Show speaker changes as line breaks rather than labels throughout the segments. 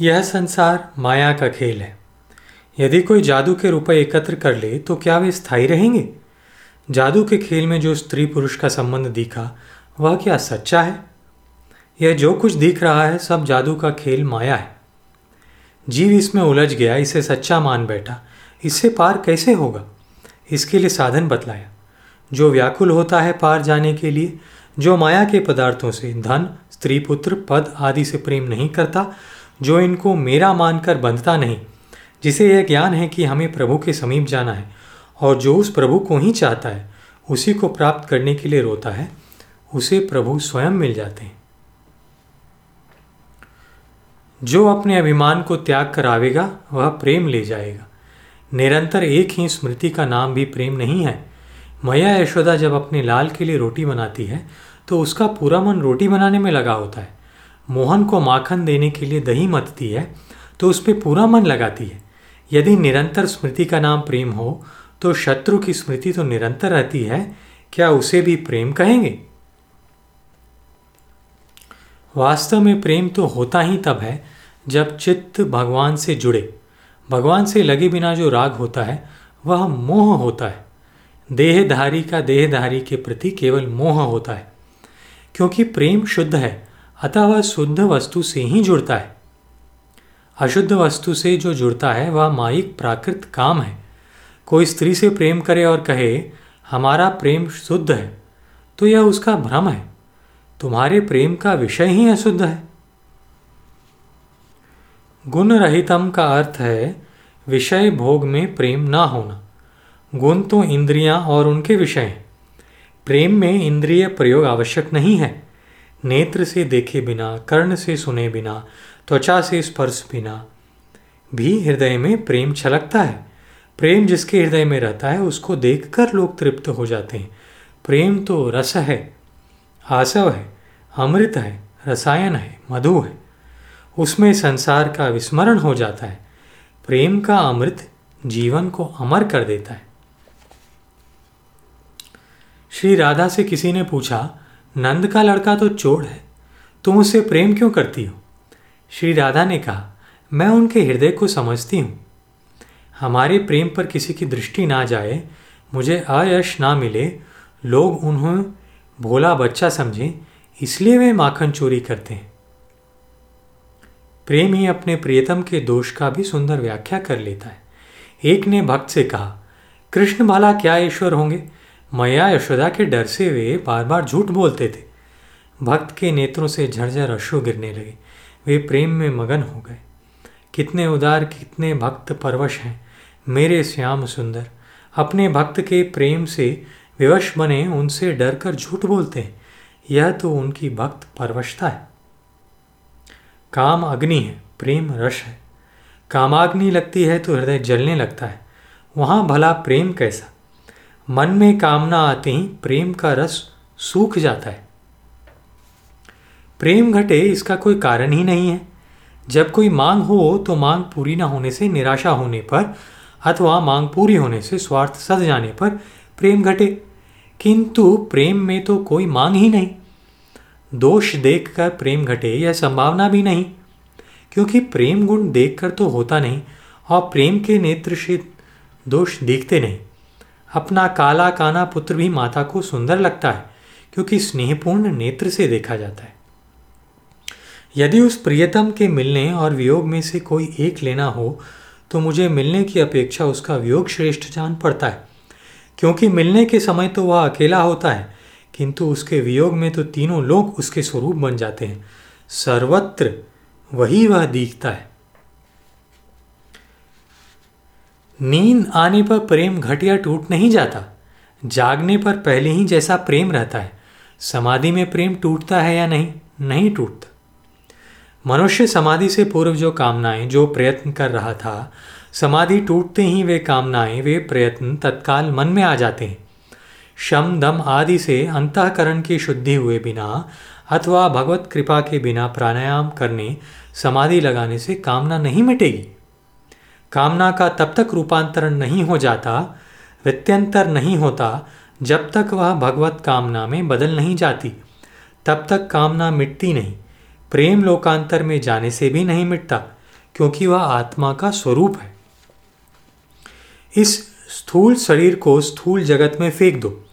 यह संसार माया का खेल है। यदि कोई जादू के रुपए एकत्र कर ले तो क्या वे स्थायी रहेंगे? जादू के खेल में जो स्त्री पुरुष का संबंध दिखा, वह क्या सच्चा है? यह जो कुछ दिख रहा है, सब जादू का खेल माया है। जीव इसमें उलझ गया, इसे सच्चा मान बैठा। इससे पार कैसे होगा? इसके लिए साधन बतलाया। जो व्याकुल होता है पार जाने के लिए, जो माया के पदार्थों से धन, स्त्री पुत्र, पद आदि से प्रेम नहीं करता जो इनको मेरा मानकर बंधता नहीं, जिसे यह ज्ञान है कि हमें प्रभु के समीप जाना है और जो उस प्रभु को ही चाहता है, उसी को प्राप्त करने के लिए रोता है, उसे प्रभु स्वयं मिल जाते हैं। जो अपने अभिमान को त्याग कर आवेगा, वह प्रेम ले जाएगा। निरंतर एक ही स्मृति का नाम भी प्रेम नहीं है। मैया यशोदा जब अपने लाल के लिए रोटी बनाती है तो उसका पूरा मन रोटी बनाने में लगा होता है। मोहन को माखन देने के लिए दही मतती है तो उस पर पूरा मन लगाती है। यदि निरंतर स्मृति का नाम प्रेम हो तो शत्रु की स्मृति तो निरंतर रहती है, क्या उसे भी प्रेम कहेंगे? वास्तव में प्रेम तो होता ही तब है, जब चित्त भगवान से जुड़े। भगवान से लगे बिना जो राग होता है, वह मोह होता है। देहधारी का देहधारी के प्रति केवल मोह होता है, क्योंकि प्रेम शुद्ध है। अतः वह शुद्ध वस्तु से ही जुड़ता है। अशुद्ध वस्तु से जो जुड़ता है, वह माइक प्राकृत काम है। कोई स्त्री से प्रेम करे और कहे, हमारा प्रेम शुद्ध है तो यह उसका भ्रम है। तुम्हारे प्रेम का विषय ही अशुद्ध है। गुण रहितम का अर्थ है, विषय भोग में प्रेम ना होना। गुण तो इंद्रियाँ और उनके विषय हैं। प्रेम में इंद्रिय प्रयोग आवश्यक नहीं है। नेत्र से देखे बिना, कर्ण से सुने बिना, त्वचा से स्पर्श बिना, भी हृदय में प्रेम छलकता है। प्रेम जिसके हृदय में रहता है, उसको देखकर लोग तृप्त हो जाते हैं। प्रेम तो रस है, आसव है, अमृत है, रसायन है, मधु है। उसमें संसार का विस्मरण हो जाता है। प्रेम का अमृत जीवन को अमर कर देता है। श्री राधा से किसी ने पूछा नंद का लड़का तो चोर है। तुम उससे प्रेम क्यों करती हो? श्री राधा ने कहा, मैं उनके हृदय को समझती हूँ। हमारे प्रेम पर किसी की दृष्टि ना जाए, मुझे अयश ना मिले, लोग उन्हें भोला बच्चा समझें, इसलिए वे माखन चोरी करते हैं। प्रेम ही अपने प्रियतम के दोष का भी सुंदर व्याख्या कर लेता है। एक ने भक्त से कहा, कृष्ण भाला क्या ईश्वर होंगे? मैया यशोदा के डर से वे बार बार झूठ बोलते थे। भक्त के नेत्रों से झरझर अश्रु गिरने लगे। वे प्रेम में मगन हो गए। कितने उदार, कितने भक्त परवश हैं। मेरे श्याम सुंदर, अपने भक्त के प्रेम से विवश बने, उनसे डर कर झूठ बोलते हैं। यह तो उनकी भक्त परवशता है। काम अग्नि है, प्रेम रस है। कामाग्नि लगती है तो हृदय जलने लगता है। वहाँ भला प्रेम कैसा? मन में कामना आते ही प्रेम का रस सूख जाता है। प्रेम घटे इसका कोई कारण ही नहीं है। जब कोई मांग हो तो मांग पूरी ना होने से, निराशा होने पर, अथवा मांग पूरी होने से स्वार्थ सद जाने पर प्रेम घटे। किंतु प्रेम में तो कोई मांग ही नहीं। दोष देखकर प्रेम घटे यह संभावना भी नहीं। क्योंकि प्रेम गुण देखकर तो होता नहीं, और प्रेम के नेत्र से दोष दिखते नहीं। अपना काला काना पुत्र भी माता को सुंदर लगता है, क्योंकि स्नेहपूर्ण नेत्र से देखा जाता है। यदि उस प्रियतम के मिलने और वियोग में से कोई एक लेना हो तो मुझे मिलने की अपेक्षा उसका वियोग श्रेष्ठ जान पड़ता है, क्योंकि मिलने के समय तो वह अकेला होता है, किंतु उसके वियोग में तो तीनों लोग उसके स्वरूप बन जाते हैं। सर्वत्र वही वह दिखता है। नींद आने पर प्रेम घट या टूट नहीं जाता। जागने पर पहले ही जैसा प्रेम रहता है। समाधि में प्रेम टूटता है या नहीं? नहीं टूटता। मनुष्य समाधि से पूर्व जो कामनाएँ, जो प्रयत्न कर रहा था, समाधि टूटते ही वे कामनाएँ, वे प्रयत्न तत्काल मन में आ जाते हैं। शम, दम आदि से अंतकरण की शुद्धि हुए बिना अथवा भगवत कृपा के बिना प्राणायाम करने, समाधि लगाने से कामना नहीं मिटेगी। कामना का तब तक रूपांतरण नहीं हो जाता वित्यंतर नहीं होता, जब तक वह भगवत कामना में बदल नहीं जाती। तब तक कामना मिटती नहीं, प्रेम लोकांतर में जाने से भी नहीं मिटता, क्योंकि वह आत्मा का स्वरूप है। इस स्थूल शरीर को स्थूल जगत में फेंक दो।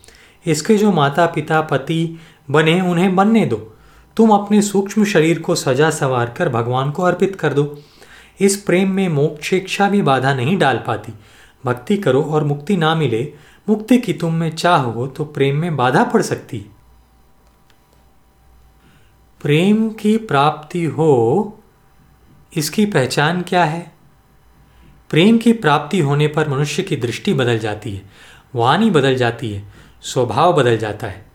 इसके जो माता पिता पति बने, उन्हें बनने दो। तुम अपने सूक्ष्म शरीर को सजा सवार कर भगवान को अर्पित कर दो। इस प्रेम में मोक्षेक्षा भी बाधा नहीं डाल पाती। भक्ति करो और मुक्ति ना मिले, मुक्ति की तुम में चाह हो तो प्रेम में बाधा पड़ सकती। प्रेम की प्राप्ति हो, इसकी पहचान क्या है? प्रेम की प्राप्ति होने पर मनुष्य की दृष्टि बदल जाती है, वाणी बदल जाती है, स्वभाव बदल जाता है।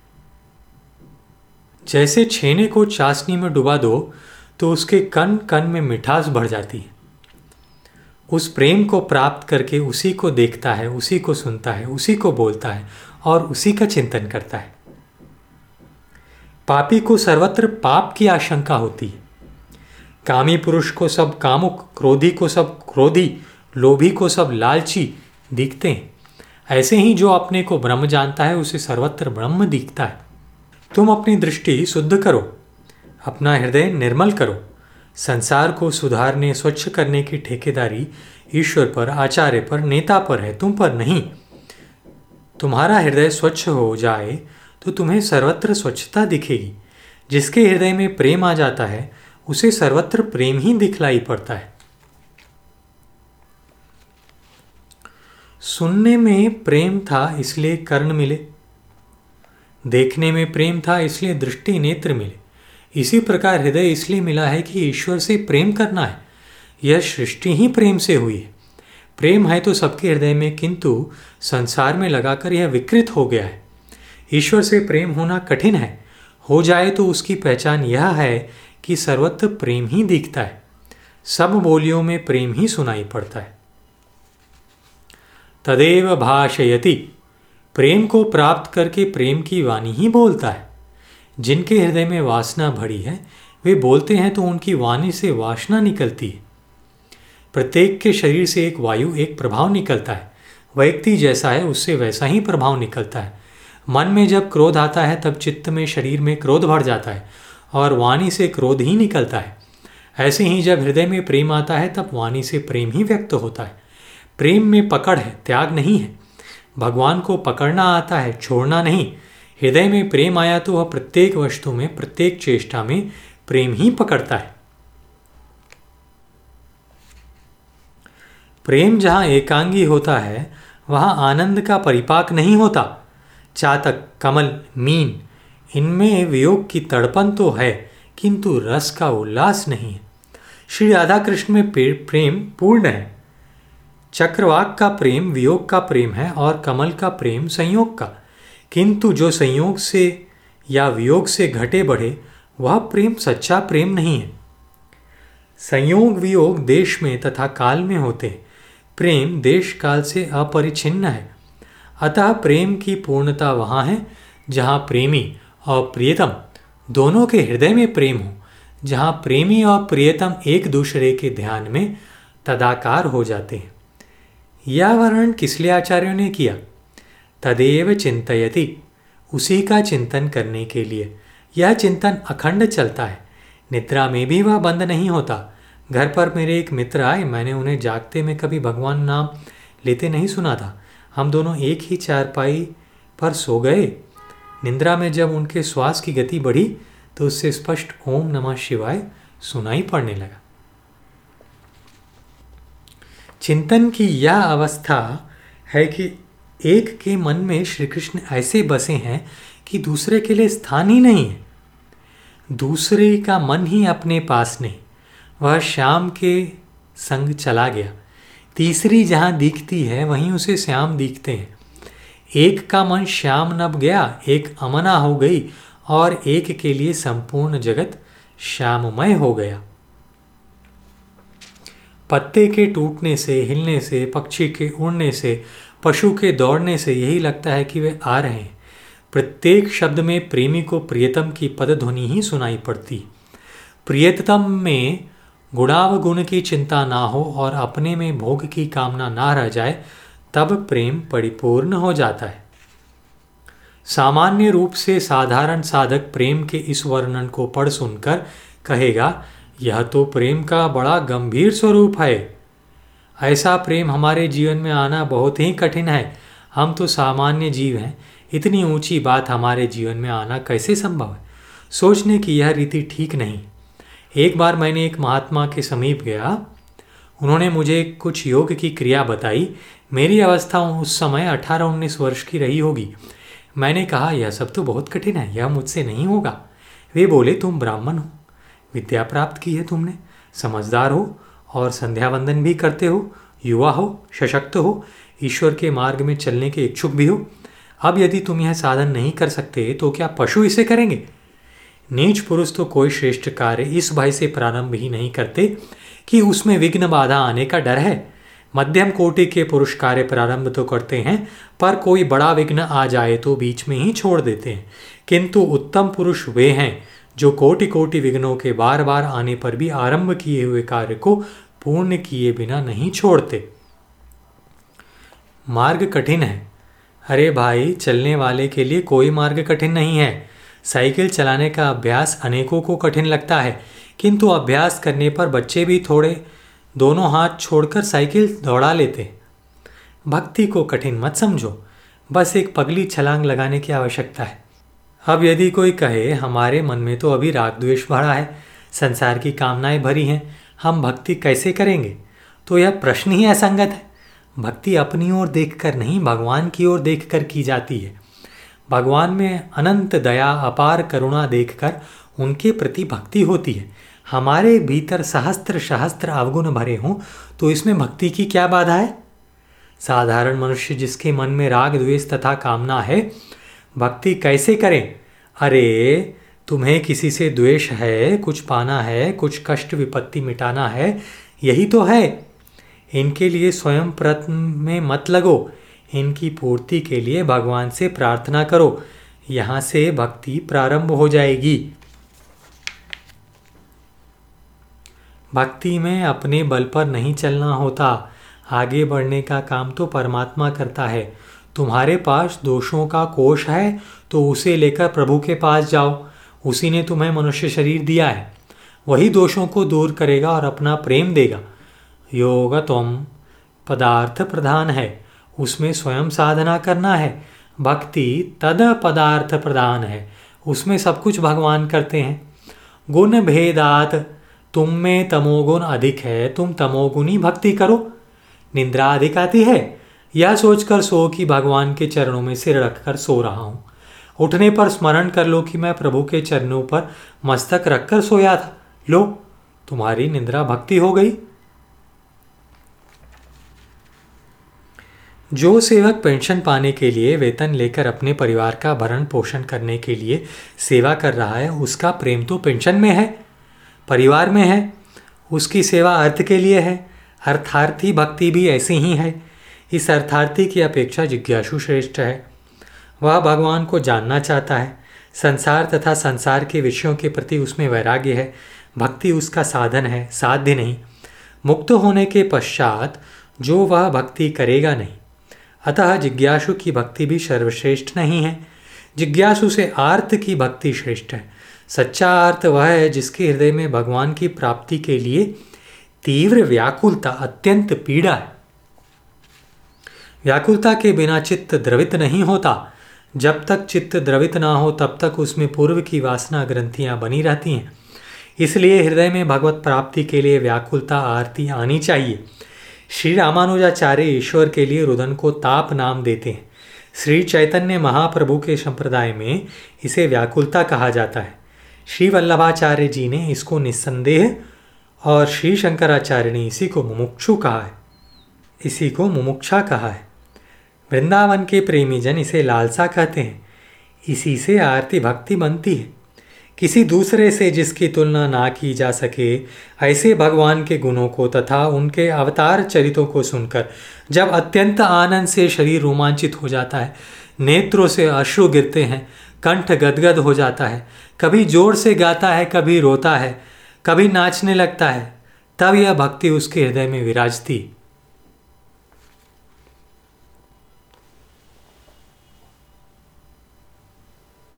जैसे छेने को चाशनी में डुबा दो तो उसके कन कन में मिठास बढ़ जाती है। उस प्रेम को प्राप्त करके उसी को देखता है, उसी को सुनता है, उसी को बोलता है और उसी का चिंतन करता है। पापी को सर्वत्र पाप की आशंका होती है। कामी पुरुष को सब कामुक, क्रोधी को सब क्रोधी, लोभी को सब लालची दिखते हैं। ऐसे ही जो अपने को ब्रह्म जानता है, उसे सर्वत्र ब्रह्म दिखता है। तुम अपनी दृष्टि शुद्ध करो। अपना हृदय निर्मल करो। संसार को सुधारने, स्वच्छ करने की ठेकेदारी ईश्वर पर, आचार्य पर, नेता पर है, तुम पर नहीं। तुम्हारा हृदय स्वच्छ हो जाए तो तुम्हें सर्वत्र स्वच्छता दिखेगी। जिसके हृदय में प्रेम आ जाता है, उसे सर्वत्र प्रेम ही दिखलाई पड़ता है। सुनने में प्रेम था, इसलिए कर्ण मिले। देखने में प्रेम था, इसलिए दृष्टि नेत्र मिले। इसी प्रकार हृदय इसलिए मिला है कि ईश्वर से प्रेम करना है। यह सृष्टि ही प्रेम से हुई है। प्रेम है तो सबके हृदय में, किंतु संसार में लगाकर यह विकृत हो गया है। ईश्वर से प्रेम होना कठिन है। हो जाए तो उसकी पहचान यह है कि सर्वत्र प्रेम ही दिखता है। सब बोलियों में प्रेम ही सुनाई पड़ता है। तदेव भाषयति। प्रेम को प्राप्त करके प्रेम की वाणी ही बोलता है। जिनके हृदय में वासना भरी है, वे बोलते हैं तो उनकी वाणी से वासना निकलती है। प्रत्येक के शरीर से एक वायु, एक प्रभाव निकलता है। व्यक्ति जैसा है, उससे वैसा ही प्रभाव निकलता है। मन में जब क्रोध आता है, तब चित्त में, शरीर में क्रोध भर जाता है और वाणी से क्रोध ही निकलता है। ऐसे ही जब हृदय में प्रेम आता है, तब वाणी से प्रेम ही व्यक्त होता है। प्रेम में पकड़ है, त्याग नहीं है। भगवान को पकड़ना आता है, छोड़ना नहीं। हृदय में प्रेम आया तो वह प्रत्येक वस्तु में, प्रत्येक चेष्टा में प्रेम ही पकड़ता है। प्रेम जहाँ एकांगी होता है, वहाँ आनंद का परिपाक नहीं होता। चातक, कमल, मीन, इनमें वियोग की तड़पन तो है, किंतु रस का उल्लास नहीं है। श्री राधा कृष्ण में प्रेम पूर्ण है। चक्रवाक का प्रेम, वियोग का प्रेम है और कमल का प्रेम संयोग का। किंतु जो संयोग से या वियोग से घटे बढ़े, वह प्रेम, सच्चा प्रेम नहीं है। संयोग, वियोग देश में तथा काल में होते हैं। प्रेम देश काल से अपरिछिन्न है। अतः प्रेम की पूर्णता वहाँ है, जहाँ प्रेमी और प्रियतम दोनों के हृदय में प्रेम हो, जहाँ प्रेमी और प्रियतम एक दूसरे के ध्यान में तदाकार हो जाते हैं। यह वर्णन किस लिए आचार्यों ने किया? तदेव चिंतयति। उसी का चिंतन करने के लिए। यह चिंतन अखंड चलता है। निद्रा में भी वह बंद नहीं होता। घर पर मेरे एक मित्र आए। मैंने उन्हें जागते में कभी भगवान नाम लेते नहीं सुना था। हम दोनों एक ही चारपाई पर सो गए। निंद्रा में जब उनके श्वास की गति बढ़ी तो उससे स्पष्ट ओम नमः शिवाय सुनाई पड़ने लगा। चिंतन की यह अवस्था है कि एक के मन में श्री कृष्ण ऐसे बसे हैं कि दूसरे के लिए स्थान ही नहीं है। दूसरे का मन ही अपने पास नहीं। वह श्याम के संग चला गया। तीसरी जहाँ दिखती है, वहीं उसे श्याम दिखते हैं। एक का मन श्याम नब गया, एक अमना हो गई और एक के लिए संपूर्ण जगत श्याममय हो गया। पत्ते के टूटने से, हिलने से, पक्षी के उड़ने से पशु के दौड़ने से यही लगता है कि वे आ रहे हैं। प्रत्येक शब्द में प्रेमी को प्रियतम की पदध्वनि ही सुनाई पड़ती। प्रियतम में गुणावगुण की चिंता ना हो और अपने में भोग की कामना ना रह जाए, तब प्रेम परिपूर्ण हो जाता है। सामान्य रूप से साधारण साधक प्रेम के इस वर्णन को पढ़ सुनकर कहेगा, यह तो प्रेम का बड़ा गंभीर स्वरूप है। ऐसा प्रेम हमारे जीवन में आना बहुत ही कठिन है। हम तो सामान्य जीव हैं। इतनी ऊँची बात हमारे जीवन में आना कैसे संभव है? सोचने की यह रीति ठीक नहीं। एक बार मैंने एक महात्मा के समीप गया। उन्होंने मुझे कुछ योग की क्रिया बताई। मेरी अवस्था उस समय 18-19 वर्ष की रही होगी। मैंने कहा, यह सब तो बहुत कठिन है। यह मुझसे नहीं होगा। वे बोले, तुम ब्राह्मण हो। विद्या प्राप्त की है तुमने। समझदार हो। और संध्या वंदन भी करते हो, युवा हो, सशक्त हो, ईश्वर के मार्ग में चलने के इच्छुक भी हो। अब यदि तुम यह साधन नहीं कर सकते तो क्या पशु इसे करेंगे? नीच पुरुष तो कोई श्रेष्ठ कार्य इस भय से प्रारंभ ही नहीं करते कि उसमें विघ्न बाधा आने का डर है। मध्यम कोटि के पुरुष कार्य प्रारंभ तो करते हैं, पर कोई बड़ा विघ्न आ जाए तो बीच में ही छोड़ देते हैं। किंतु उत्तम पुरुष वे हैं जो कोटि कोटि विघ्नों के बार बार आने पर भी आरंभ किए हुए कार्य को पूर्ण किए बिना नहीं छोड़ते। मार्ग कठिन है। अरे भाई, चलने वाले के लिए कोई मार्ग कठिन नहीं है। साइकिल चलाने का अभ्यास अनेकों को कठिन लगता है, किंतु अभ्यास करने पर बच्चे भी थोड़े दोनों हाथ छोड़कर साइकिल दौड़ा लेते। भक्ति को कठिन मत समझो। बस एक पगली छलांग लगाने की आवश्यकता है। अब यदि कोई कहे, हमारे मन में तो अभी राग द्वेष भरा है, संसार की कामनाएँ भरी हैं, हम भक्ति कैसे करेंगे? तो यह प्रश्न ही असंगत है। भक्ति अपनी ओर देखकर नहीं, भगवान की ओर देखकर की जाती है। भगवान में अनंत दया, अपार करुणा देखकर उनके प्रति भक्ति होती है। हमारे भीतर सहस्त्र सहस्त्र अवगुण भरे हों तो इसमें भक्ति की क्या बाधा है? साधारण मनुष्य जिसके मन में राग, द्वेष तथा कामना है भक्ति कैसे करें? अरे, तुम्हें किसी से द्वेष है, कुछ पाना है, कुछ कष्ट विपत्ति मिटाना है, यही तो है। इनके लिए स्वयं प्रयत्न में मत लगो। इनकी पूर्ति के लिए भगवान से प्रार्थना करो। यहाँ से भक्ति प्रारंभ हो जाएगी। भक्ति में अपने बल पर नहीं चलना होता। आगे बढ़ने का काम तो परमात्मा करता है। तुम्हारे पास दोषों का कोष है तो उसे लेकर प्रभु के पास जाओ। उसी ने तुम्हें मनुष्य शरीर दिया है। वही दोषों को दूर करेगा और अपना प्रेम देगा। योग तुम पदार्थ प्रधान है। उसमें स्वयं साधना करना है। भक्ति तद पदार्थ प्रधान है। उसमें सब कुछ भगवान करते हैं। गुण भेदात, तुम में तमोगुण अधिक है। तुम तमोगुणी भक्ति करो। निंद्रा अधिक आती है। यह सोचकर सो कि भगवान के चरणों में सिर रखकर सो रहा हूँ। उठने पर स्मरण कर लो कि मैं प्रभु के चरणों पर मस्तक रखकर सोया था। लो, तुम्हारी निंद्रा भक्ति हो गई। जो सेवक पेंशन पाने के लिए वेतन लेकर अपने परिवार का भरण पोषण करने के लिए सेवा कर रहा है, उसका प्रेम तो पेंशन में है, परिवार में है, उसकी सेवा अर्थ के लिए है, अर्थार्थी भक्ति भी ऐसी ही है। इस अर्थार्थी की अपेक्षा जिज्ञासु श्रेष्ठ है। वह भगवान को जानना चाहता है। संसार तथा संसार के विषयों के प्रति उसमें वैराग्य है। भक्ति उसका साधन है, साध्य नहीं। मुक्त होने के पश्चात जो वह भक्ति करेगा नहीं। अतः जिज्ञासु की भक्ति भी सर्वश्रेष्ठ नहीं है। जिज्ञासु से आर्थ की भक्ति श्रेष्ठ है। सच्चा अर्थ वह है जिसके हृदय में भगवान की प्राप्ति के लिए तीव्र व्याकुलता अत्यंत पीड़ा है। व्याकुलता के बिना चित्त द्रवित नहीं होता। जब तक चित्त द्रवित ना हो, तब तक उसमें पूर्व की वासना ग्रंथियाँ बनी रहती हैं। इसलिए हृदय में भगवत प्राप्ति के लिए व्याकुलता आरती आनी चाहिए। श्री रामानुजाचार्य ईश्वर के लिए रुदन को ताप नाम देते हैं। श्री चैतन्य महाप्रभु के संप्रदाय में इसे व्याकुलता कहा जाता है। श्री वल्लभाचार्य जी ने इसको निस्संदेह और श्री शंकराचार्य ने इसी को मुमुक्षु कहा है। इसी को मुमुक्षा कहा है। वृंदावन के प्रेमी जन इसे लालसा कहते हैं। इसी से आरती भक्ति बनती है। किसी दूसरे से जिसकी तुलना ना की जा सके, ऐसे भगवान के गुणों को तथा उनके अवतार चरितों को सुनकर जब अत्यंत आनंद से शरीर रोमांचित हो जाता है, नेत्रों से अश्रु गिरते हैं, कंठ गदगद हो जाता है, कभी ज़ोर से गाता है, कभी रोता है, कभी नाचने लगता है, तब यह भक्ति उसके हृदय में विराजती